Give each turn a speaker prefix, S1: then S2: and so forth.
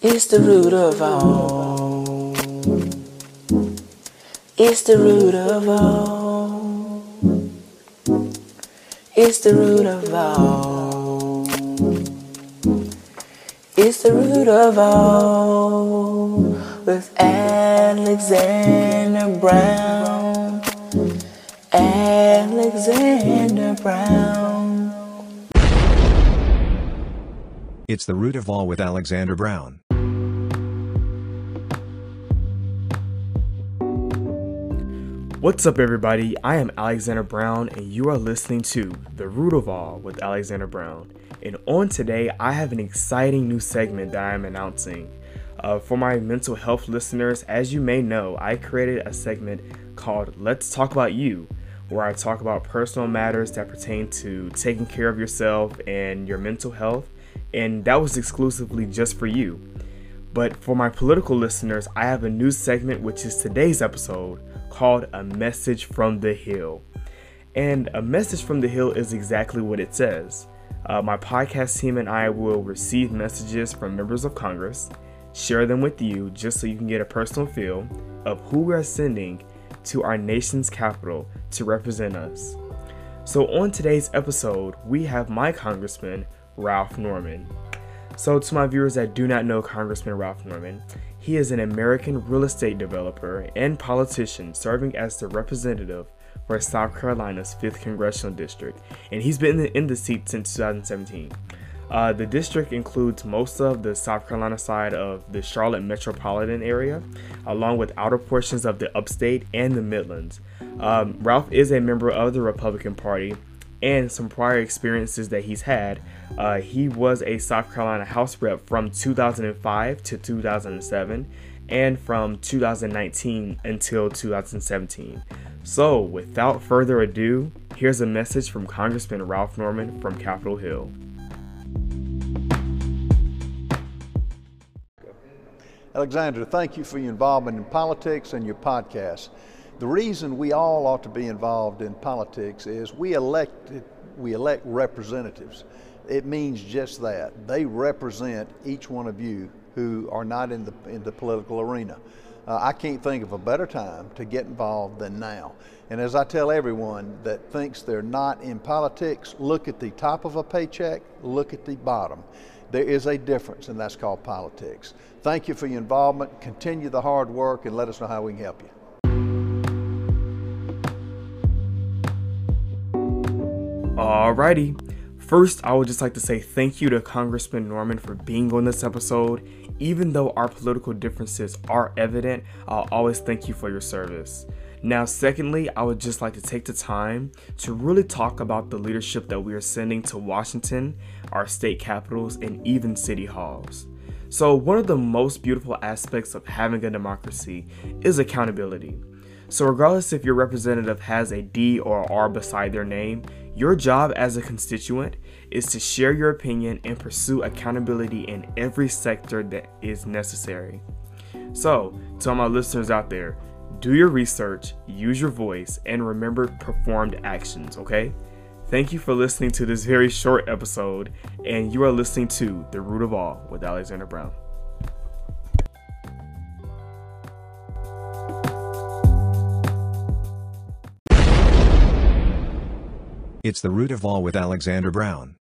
S1: It's the root of all. It's the root of all. It's the root of all. It's the root of all with Alexander Brown. Alexander Brown.
S2: It's the root of all with Alexander Brown.
S3: What's up, everybody? I am Alexander Brown, and you are listening to The Root of All with Alexander Brown. And on today, I have an exciting new segment that I am announcing. Uh, for my mental health listeners, as you may know, I created a segment called Let's Talk About You, where I talk about personal matters that pertain to taking care of yourself and your mental health, and that was exclusively just for you. But for my political listeners, I have a new segment, which is today's episode called A Message from the Hill. And A Message from the Hill is exactly what it says. Uh, my podcast team and I will receive messages from members of Congress, share them with you just so you can get a personal feel of who we are sending to our nation's capital to represent us. So, on today's episode, we have my Congressman, Ralph Norman. So, to my viewers that do not know Congressman Ralph Norman, he is an American real estate developer and politician serving as the representative for South Carolina's 5th Congressional District, and he's been in the seat since 2017. Uh, the district includes most of the South Carolina side of the Charlotte metropolitan area, along with outer portions of the upstate and the Midlands. Um, Ralph is a member of the Republican Party, and some prior experiences that he's had. Uh, he was a South Carolina House rep from 2005 to 2007 and from 2019 until 2017. So, without further ado, here's a message from Congressman Ralph Norman from Capitol Hill.
S4: Alexander, thank you for your involvement in politics and your podcast. The reason we all ought to be involved in politics is we elect we elect representatives. It means just that. They represent each one of you who are not in the in the political arena. Uh, I can't think of a better time to get involved than now. And as I tell everyone that thinks they're not in politics, look at the top of a paycheck, look at the bottom. There is a difference, and that's called politics. Thank you for your involvement. Continue the hard work and let us know how we can help you.
S3: Alrighty. First, I would just like to say thank you to Congressman Norman for being on this episode. Even though our political differences are evident, I'll always thank you for your service. Now, secondly, I would just like to take the time to really talk about the leadership that we are sending to Washington, our state capitals, and even city halls. So, one of the most beautiful aspects of having a democracy is accountability. So, regardless if your representative has a D or R beside their name, your job as a constituent is to share your opinion and pursue accountability in every sector that is necessary. So, to all my listeners out there, do your research, use your voice, and remember performed actions, okay? Thank you for listening to this very short episode, and you are listening to The Root of All with Alexander Brown.
S2: It's the root of all with Alexander Brown.